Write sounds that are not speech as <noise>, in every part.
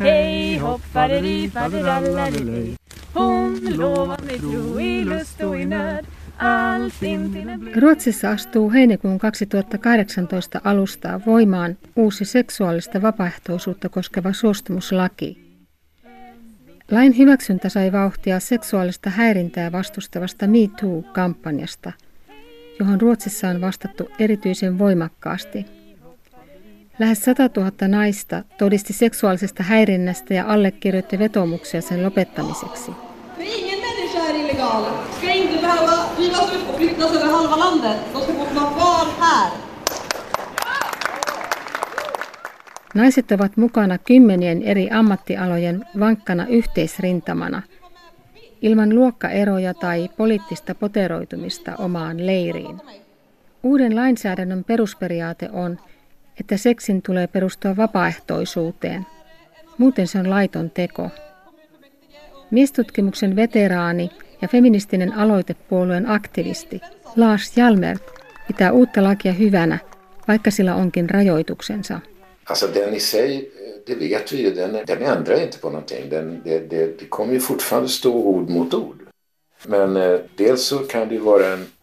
Hej Hon lovar mig tro i lust och i nöd Ruotsissa astuu heinäkuun 2018 alusta voimaan uusi seksuaalista vapaaehtoisuutta koskeva suostumuslaki. Lain hyväksyntä sai vauhtia seksuaalista häirintää vastustavasta Me Too-kampanjasta, johon Ruotsissa on vastattu erityisen voimakkaasti. Lähes 100 000 naista todisti seksuaalisesta häirinnästä ja allekirjoitti vetomuksia sen lopettamiseksi. Naiset ovat mukana kymmenien eri ammattialojen vankkana yhteisrintamana, ilman luokkaeroja tai poliittista poteroitumista omaan leiriin. Uuden lainsäädännön perusperiaate on, että seksin tulee perustua vapaaehtoisuuteen. Muuten se on laiton teko. Miestutkimuksen veteraani ja feministinen aloitepuolueen aktivisti Lars Jalmer pitää uutta lakia hyvänä, vaikka sillä onkin rajoituksensa. Alltså den i sig, det vet vi ju, den, den ändrar inte på någonting. Den, det, det, det kommer ju fortfarande stå ord mot ord.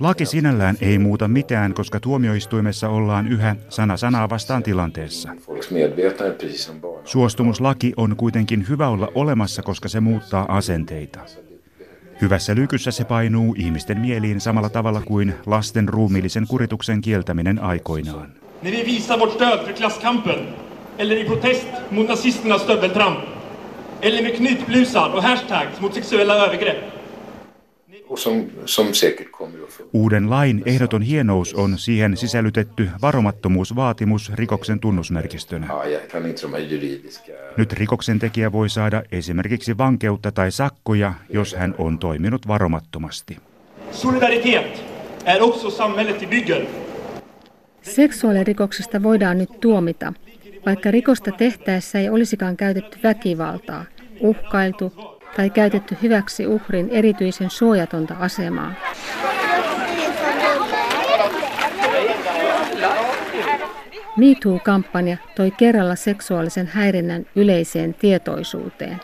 Laki sinällään ei muuta mitään, koska tuomioistuimessa ollaan yhä sana sanaa vastaan tilanteessa. Suostumuslaki on kuitenkin hyvä olla olemassa, koska se muuttaa asenteita. Hyvässä lykyssä se painuu ihmisten mieliin samalla tavalla kuin lasten ruumiillisen kurituksen kieltäminen aikoinaan. När vi visar vårt stöd för klasskampen, eller i protest mot nazisternas stöveltramp, eller med knytblusar och hashtags mot sexuella övergrepp. Uuden lain ehdoton hienous on siihen sisällytetty varomattomuusvaatimus rikoksen tunnusmerkistönä. Nyt rikoksen tekijä voi saada esimerkiksi vankeutta tai sakkoja, jos hän on toiminut varomattomasti. Solidaritet är också samhället i bygger. Seksuaalirikoksesta voidaan nyt tuomita, vaikka rikosta tehtäessä ei olisikaan käytetty väkivaltaa, uhkailtu tai käytetty hyväksi uhrin erityisen suojatonta asemaa. MeToo-kampanja toi kerralla seksuaalisen häirinnän yleiseen tietoisuuteen.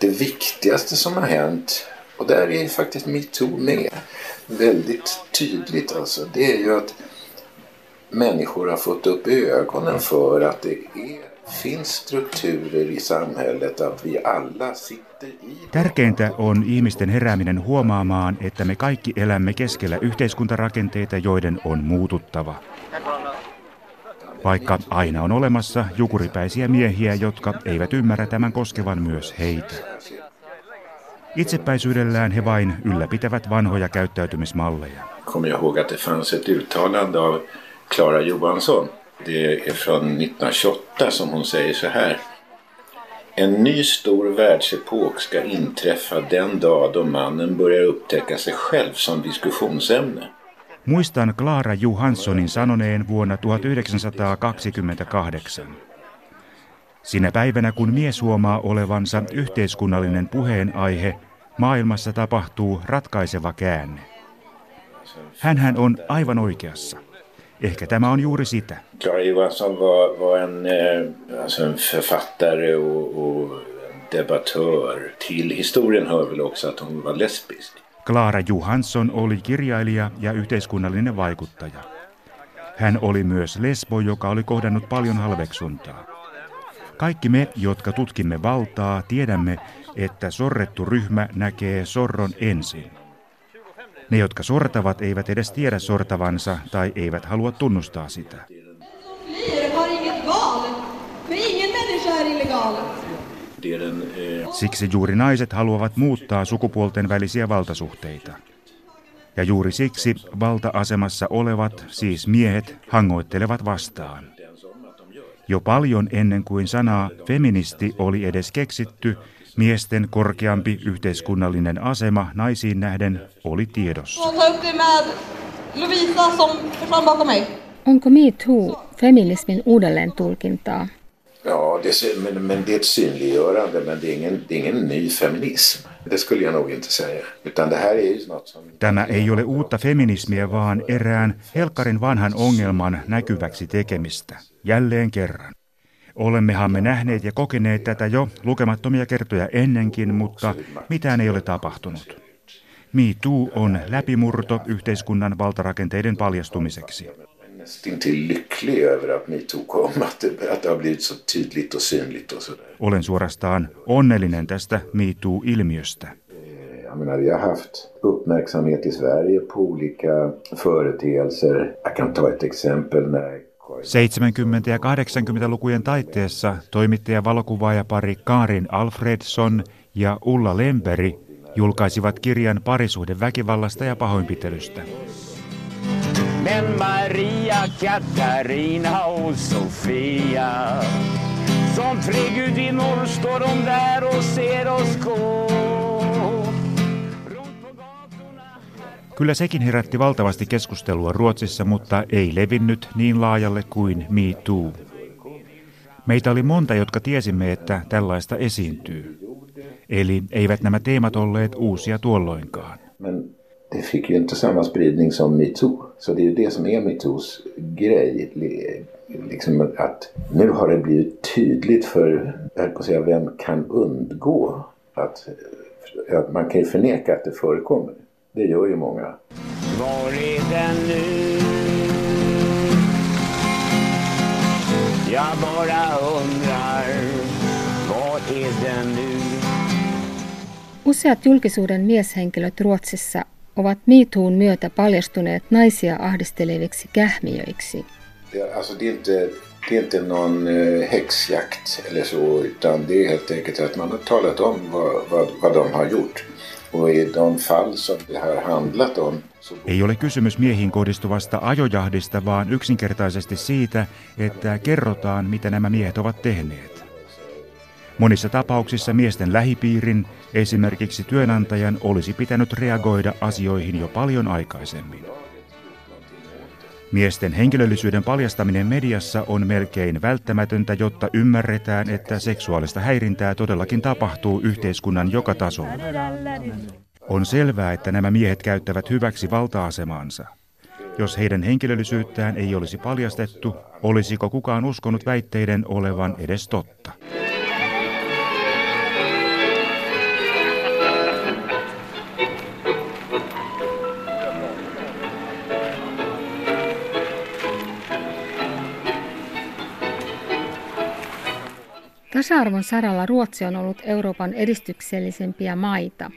Det viktigaste som har hänt Och där är faktiskt metoo med väldigt tydligt alltså. Det är ju att människor har fått upp ögonen för att det är, finns strukturer i samhället, att vi alla sitter i... Tärkeintä on ihmisten herääminen huomaamaan, että me kaikki elämme keskellä yhteiskuntarakenteita, joiden on muututtava. Vaikka aina on olemassa jukuripäisiä miehiä, jotka eivät ymmärrä tämän koskevan myös heitä. Itsepäisyydellään he vain ylläpitävät vanhoja käyttäytymismalleja. Kommer jag ihåg att det fanns ett uttalande av Klara Johansson. Det är från 1928 som hon säger så här. En ny stor världsepok ska inträffa den dag då mannen börjar upptäcka sig själv som diskussionsämne. Muistan Klara Johanssonin sanoneen vuonna 1928. Sinä päivänä, kun mies huomaa olevansa yhteiskunnallinen puheenaihe, maailmassa tapahtuu ratkaiseva käänne. Hänhän on aivan oikeassa. Ehkä tämä on juuri sitä. Clara Johansson var, var en, eh, alltså en författare och, och debattör. Till historien hör väl också att hon var lesbisk. Clara Johansson oli kirjailija ja yhteiskunnallinen vaikuttaja. Hän oli myös lesbo, joka oli kohdannut paljon halveksuntaa. Kaikki me, jotka tutkimme valtaa, tiedämme, että sorrettu ryhmä näkee sorron ensin. Ne, jotka sortavat, eivät edes tiedä sortavansa tai eivät halua tunnustaa sitä. Siksi juuri naiset haluavat muuttaa sukupuolten välisiä valtasuhteita. Ja juuri siksi valta-asemassa olevat, siis miehet, hangoittelevat vastaan. Jo paljon ennen kuin sanaa feministi oli edes keksitty, miesten korkeampi yhteiskunnallinen asema naisiin nähden oli tiedossa. Onko Me Too feminismin uudelleen tulkintaa? Ja, det, men, men det är ett synliggörande men det är, ingen, det är ingen ny feminism. Det skulle jag nog inte säga. Utan det här är ju något som... Tämä ei ole uutta feminismiä, vaan erään Helkarin vanhan ongelman näkyväksi tekemistä. Jälleen kerran. Olemmehan me nähneet ja kokeneet tätä jo lukemattomia kertoja ennenkin, mutta mitään ei ole tapahtunut. Me Too on läpimurto yhteiskunnan valtarakenteiden paljastumiseksi. Olen suorastaan onnellinen tästä MeToo-ilmiöstä. Eh, jag menar, vi har haft uppmärksamhet i Sverige på olika företeelser. Jag kan ta ett exempel när 70- ja 80-lukujen taitteessa toimittaja pari Karin Alfredson ja Ulla Lemberi julkaisivat kirjan parisuhdeväkivallasta ja pahoinpitelystä. Men Maria, Katarina och Sofia Som tre gudinnor står de där och ser oss gå Kyllä sekin herätti valtavasti keskustelua Ruotsissa, mutta ei levinnyt niin laajalle kuin Me Too. Meitä oli monta, jotka tiesimme, että tällaista esiintyy. Eli eivät nämä teemat olleet uusia tuolloinkaan. Men det fick ju inte samma spridning som metoo. Så det är ju det som är metoos grej. Liksom att nu har det blivit tydligt för, jag på säga, vem kan undgå att, att man kan förneka att det förekommer. Det gör ju många. Var är den nu? Jag bara undrar, var är den nu? Useat julkisuuden mieshenkilöt Ruotsissa ovat MeToon myötä paljastuneet naisia ahdisteleviksi kähmiöiksi. Alltså det är inte, det är inte någon eh, häxjakt eller så utan det är helt enkelt att man har talat om vad, vad, vad de har gjort. Ei ole kysymys miehiin kohdistuvasta ajojahdista, vaan yksinkertaisesti siitä, että kerrotaan, mitä nämä miehet ovat tehneet. Monissa tapauksissa miesten lähipiirin, esimerkiksi työnantajan, olisi pitänyt reagoida asioihin jo paljon aikaisemmin. Miesten henkilöllisyyden paljastaminen mediassa on melkein välttämätöntä, jotta ymmärretään, että seksuaalista häirintää todellakin tapahtuu yhteiskunnan joka tasolla. On selvää, että nämä miehet käyttävät hyväksi valta-asemansa. Jos heidän henkilöllisyyttään ei olisi paljastettu, olisiko kukaan uskonut väitteiden olevan edes totta? Tasa-arvon saralla Ruotsi on ollut Euroopan edistyksellisempiä maita.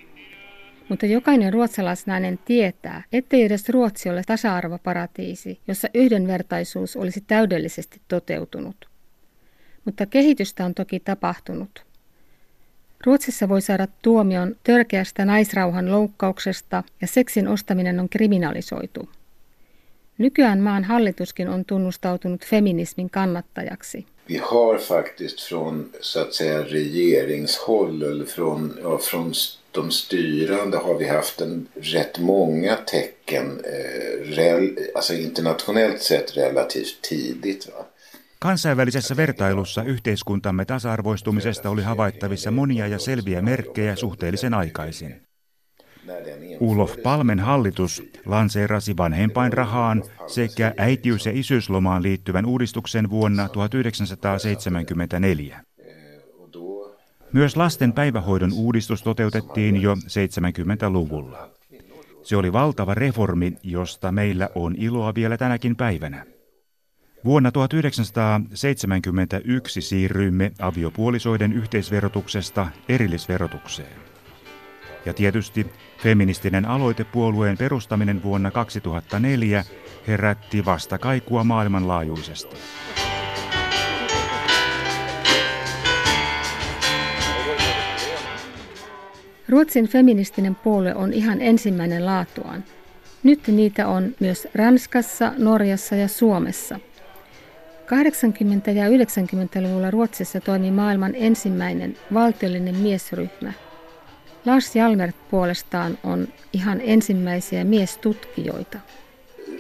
Mutta jokainen ruotsalaisnainen tietää, ettei edes Ruotsi ole tasa-arvoparatiisi, jossa yhdenvertaisuus olisi täydellisesti toteutunut. Mutta kehitystä on toki tapahtunut. Ruotsissa voi saada tuomion törkeästä naisrauhan loukkauksesta ja seksin ostaminen on kriminalisoitu. Nykyään maan hallituskin on tunnustautunut feminismin kannattajaksi vi har faktiskt från så att säga regeringshåll eller från, ja, från de styrande har vi haft en rätt många tecken eh, rel, alltså internationellt sett relativt tidigt. Va? Kansainvälisessä vertailussa yhteiskuntamme tasa-arvoistumisesta oli havaittavissa monia ja selviä merkkejä suhteellisen aikaisin. Ulof Palmen hallitus lanseerasi vanhempainrahaan sekä äitiys- ja isyyslomaan liittyvän uudistuksen vuonna 1974. Myös lasten päivähoidon uudistus toteutettiin jo 70-luvulla. Se oli valtava reformi, josta meillä on iloa vielä tänäkin päivänä. Vuonna 1971 siirryimme aviopuolisoiden yhteisverotuksesta erillisverotukseen. Ja tietysti feministinen aloitepuolueen perustaminen vuonna 2004 herätti vastakaikua maailmanlaajuisesti. Ruotsin feministinen puolue on ihan ensimmäinen laatuaan. Nyt niitä on myös Ranskassa, Norjassa ja Suomessa. 80- ja 90-luvulla Ruotsissa toimi maailman ensimmäinen valtiollinen miesryhmä – Lars Jalmert puolestaan on ihan ensimmäisiä miestutkijoita.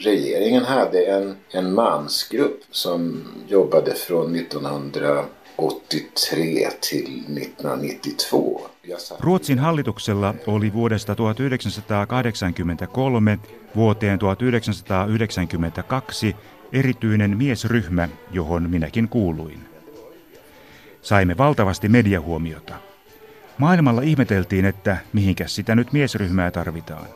Regeringen hade en, en mansgrupp som jobbade från 1900 83 till 1992. Ruotsin hallituksella oli vuodesta 1983 vuoteen 1992 erityinen miesryhmä, johon minäkin kuuluin. Saimme valtavasti mediahuomiota. Maailmalla ihmeteltiin, että mihinkäs sitä nyt miesryhmää tarvitaan.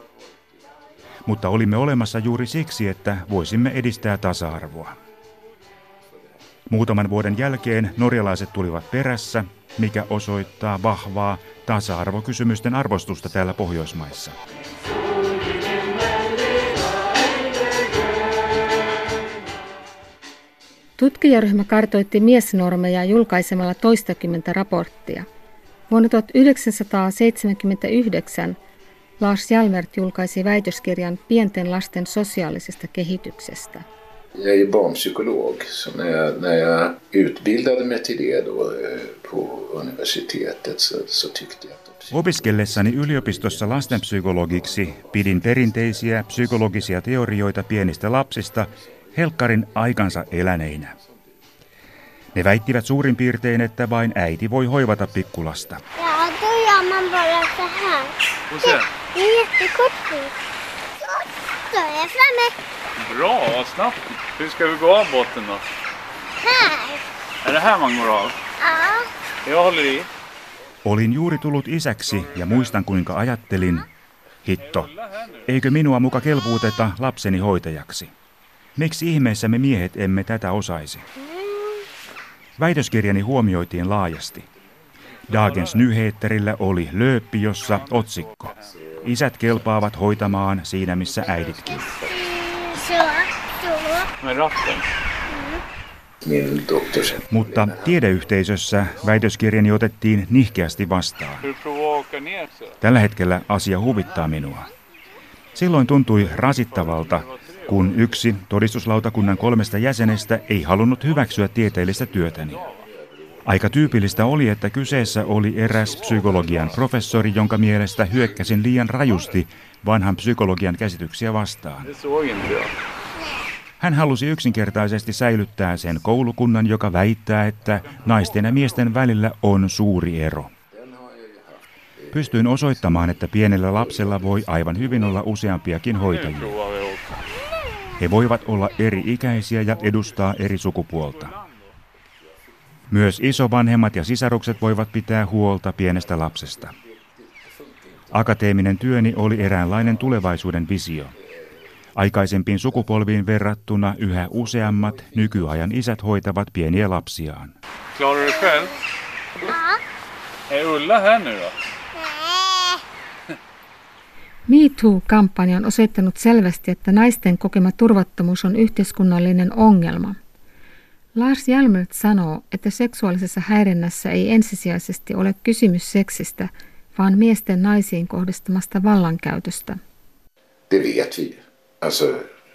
Mutta olimme olemassa juuri siksi, että voisimme edistää tasa-arvoa. Muutaman vuoden jälkeen norjalaiset tulivat perässä, mikä osoittaa vahvaa tasa-arvokysymysten arvostusta täällä Pohjoismaissa. Tutkijaryhmä kartoitti miesnormeja julkaisemalla toistakymmentä raporttia. Vuonna 1979 Lars Jalmert julkaisi väitöskirjan pienten lasten sosiaalisesta kehityksestä. Jag är barnpsykolog, så när jag, när jag utbildade mig till det då eh, på universitetet så, så tyckte jag Opiskellessani yliopistossa lastenpsykologiksi pidin perinteisiä psykologisia teorioita pienistä lapsista helkkarin aikansa eläneinä. Ne väittivät suurin piirtein, että vain äiti voi hoivata pikkulasta. Ja, då gör man bara så här. Får se. Det är jättekort. Så är jag framme. Bra, vad snabbt. Hur ska vi gå av båten då? Här. Är det här man går av? Ja. Jag håller i. Olin juuri tullut isäksi ja muistan kuinka ajattelin, hitto, eikö minua muka kelpuuteta lapseni hoitajaksi? Miksi ihmeessä me miehet emme tätä osaisi? Väitöskirjani huomioitiin laajasti. Dagens Nyheterillä oli lööppi, jossa otsikko. Isät kelpaavat hoitamaan siinä, missä äiditkin. Mutta tiedeyhteisössä väitöskirjani otettiin nihkeästi vastaan. Tällä hetkellä asia huvittaa minua. Silloin tuntui rasittavalta, kun yksi todistuslautakunnan kolmesta jäsenestä ei halunnut hyväksyä tieteellistä työtäni. Aika tyypillistä oli, että kyseessä oli eräs psykologian professori, jonka mielestä hyökkäsin liian rajusti vanhan psykologian käsityksiä vastaan. Hän halusi yksinkertaisesti säilyttää sen koulukunnan, joka väittää, että naisten ja miesten välillä on suuri ero. Pystyin osoittamaan, että pienellä lapsella voi aivan hyvin olla useampiakin hoitajia. provar vi att åka. He voivat olla eri ikäisiä ja edustaa eri sukupuolta. Myös isovanhemmat ja sisarukset voivat pitää huolta pienestä lapsesta. Akateeminen työni oli eräänlainen tulevaisuuden visio. Aikaisempiin sukupolviin verrattuna yhä useammat nykyajan isät hoitavat pieniä lapsiaan. Klarar du själv? Ja. Är Ulla här nu då? MeToo-kampanja on osoittanut selvästi, että naisten kokema turvattomuus on yhteiskunnallinen ongelma. Lars Hjalmert sanoo, että seksuaalisessa häirinnässä ei ensisijaisesti ole kysymys seksistä, vaan miesten naisiin kohdistamasta vallankäytöstä. Det vet vi. Alltså,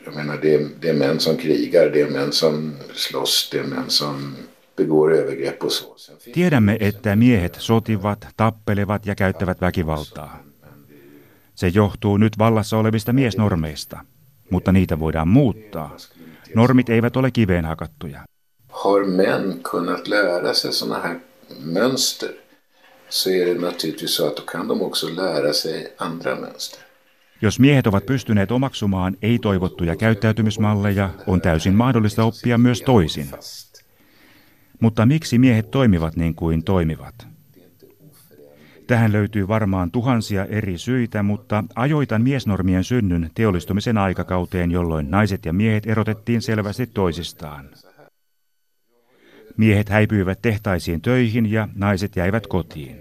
jag menar det är, det är män som krigar, det är män som slåss, det är män som begår övergrepp och så. Tiedämme, että miehet sotivat, tappelevat ja käyttävät väkivaltaa. Se johtuu nyt vallassa olevista miesnormeista, mutta niitä voidaan muuttaa. Normit eivät ole kiveen hakattuja. Har män kunnat lära sig sådana här mönster så är det naturligtvis så att då kan de också lära sig andra mönster. Jos miehet ovat pystyneet omaksumaan ei-toivottuja käyttäytymismalleja, on täysin mahdollista oppia myös toisin. Mutta miksi miehet toimivat niin kuin toimivat? Tähän löytyy varmaan tuhansia eri syitä, mutta ajoitan miesnormien synnyn teollistumisen aikakauteen, jolloin naiset ja miehet erotettiin selvästi toisistaan. Miehet häipyivät tehtaisiin töihin ja naiset jäivät kotiin.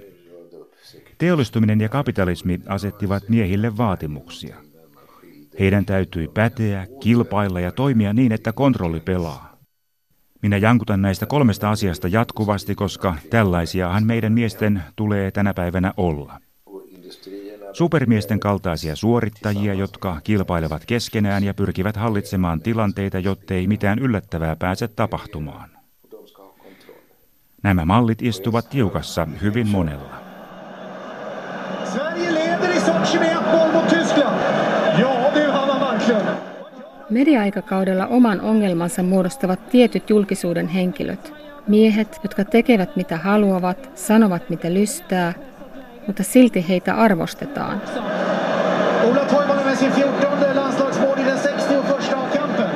Teollistuminen ja kapitalismi asettivat miehille vaatimuksia. Heidän täytyi päteä, kilpailla ja toimia niin, että kontrolli pelaa. Minä jankutan näistä kolmesta asiasta jatkuvasti, koska tällaisiahan meidän miesten tulee tänä päivänä olla. Supermiesten kaltaisia suorittajia, jotka kilpailevat keskenään ja pyrkivät hallitsemaan tilanteita, jottei mitään yllättävää pääse tapahtumaan. Nämä mallit istuvat tiukassa hyvin monella. Sverige leder i Sochi med 1-0 mot Tyskland. Ja du, Hanna Marklund. Media-aikakaudella oman ongelmansa muodostavat tietyt julkisuuden henkilöt. Miehet, jotka tekevät mitä haluavat, sanovat mitä lystää, mutta silti heitä arvostetaan. Ola Toivonen med sin 14 landslagsmål i den 61 kampen.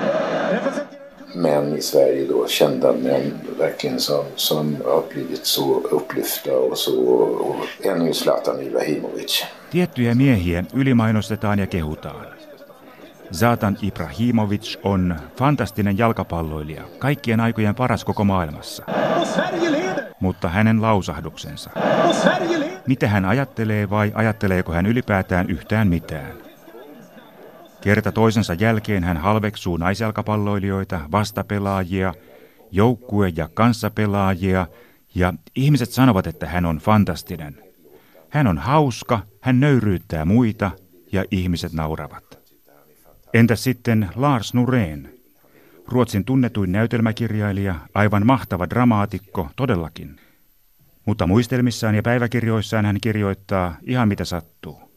Representerar män i Sverige då, kända män verkligen som, som har blivit så upplyfta och så, och ju Zlatan Ibrahimovic. Tiettyjä miehiä ylimainostetaan ja kehutaan. Zatan Ibrahimovic on fantastinen jalkapalloilija, kaikkien aikojen paras koko maailmassa. Mutta hänen lausahduksensa. Mitä hän ajattelee vai ajatteleeko hän ylipäätään yhtään mitään? Kerta toisensa jälkeen hän halveksuu naisjalkapalloilijoita, vastapelaajia, joukkue- ja kanssapelaajia ja ihmiset sanovat, että hän on fantastinen. Hän on hauska, hän nöyryyttää muita ja ihmiset nauravat. Entä sitten Lars Norén? Ruotsin tunnetuin näytelmäkirjailija, aivan mahtava dramaatikko, todellakin. Mutta muistelmissaan ja päiväkirjoissaan hän kirjoittaa ihan mitä sattuu.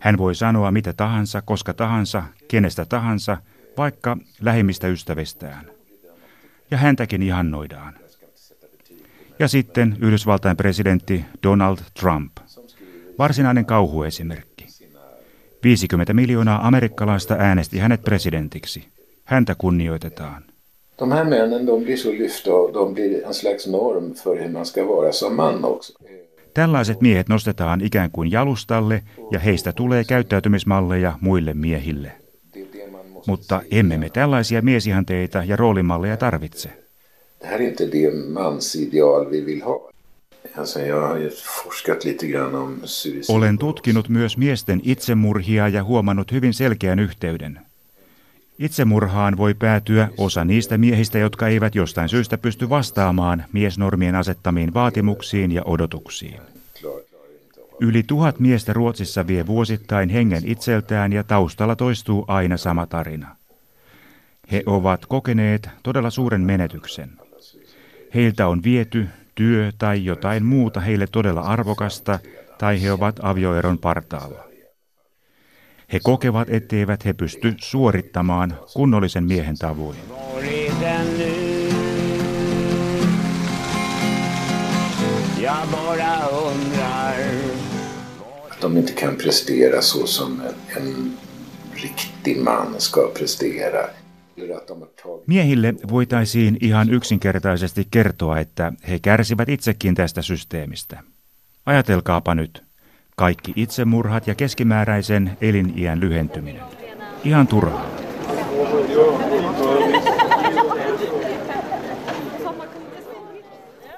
Hän voi sanoa mitä tahansa, koska tahansa, kenestä tahansa, vaikka lähimmistä ystävistään. Ja häntäkin ihannoidaan. Ja sitten Yhdysvaltain presidentti Donald Trump. Varsinainen kauhuesimerkki. 50 miljoonaa amerikkalaista äänesti hänet presidentiksi. Häntä kunnioitetaan. De här männen de blir så lyfta och de blir en slags norm för hur man ska vara som man också. Tällaiset miehet nostetaan ikään kuin jalustalle ja heistä tulee käyttäytymismalleja muille miehille. Mutta emme me tällaisia miesihanteita ja roolimalleja tarvitse. Det här är inte det mansideal vi vill ha. Olen tutkinut myös miesten itsemurhia ja huomannut hyvin selkeän yhteyden. Itsemurhaan voi päätyä osa niistä miehistä, jotka eivät jostain syystä pysty vastaamaan miesnormien asettamiin vaatimuksiin ja odotuksiin. Yli tuhat miestä Ruotsissa vie vuosittain hengen itseltään ja taustalla toistuu aina sama tarina. He ovat kokeneet todella suuren menetyksen. Heiltä on viety työ tai jotain muuta heille todella arvokasta, tai he ovat avioeron partaalla. He kokevat, etteivät he pysty suorittamaan kunnollisen miehen tavoin. Att de inte kan prestera så som en, en riktig man ska prestera. Miehille voitaisiin ihan yksinkertaisesti kertoa, että he kärsivät itsekin tästä systeemistä. Ajatelkaapa nyt. Kaikki itsemurhat ja keskimääräisen eliniän lyhentyminen. Ihan turhaa.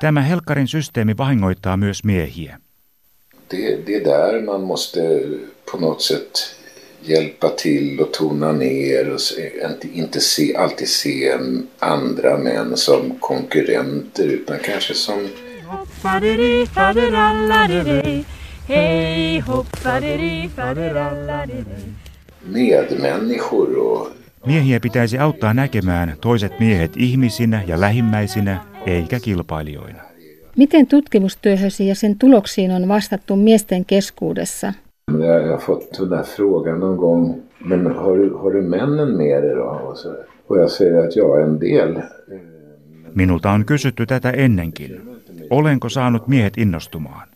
Tämä Helkkarin systeemi vahingoittaa myös miehiä. Det, det är där man måste på något sätt hjälpa till och tona ner och se, inte, inte se, alltid se andra män som konkurrenter utan kanske som medmänniskor och Miehiä pitäisi auttaa näkemään toiset miehet ihmisinä ja lähimmäisinä, eikä kilpailijoina. Miten tutkimustyöhösi ja sen tuloksiin on vastattu miesten keskuudessa? Jag jag har fått den där frågan någon gång, men har du, har du männen med dig då? Och, så, och jag säger att ja, en del. Minulta on kysytty tätä ennenkin. Olenko saanut miehet innostumaan?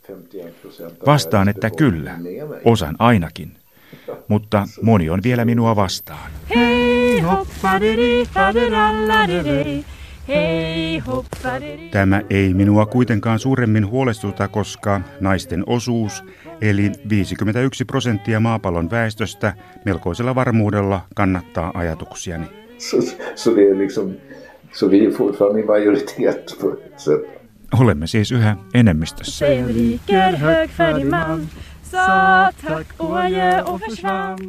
Vastaan, että kyllä. Osan ainakin. Mutta moni on vielä minua vastaan. Hej hoppadi faderalladidej. Hej hoppadi Tämä ei minua kuitenkaan suuremmin huolestuta, koska naisten osuus, eli 51 prosenttia maapallon väestöstä, melkoisella varmuudella kannattaa ajatuksiani. Så, <laughs> så det är liksom, så vi är fortfarande i majoritet på ett sätt. Olemme siis yhä enemmistössä.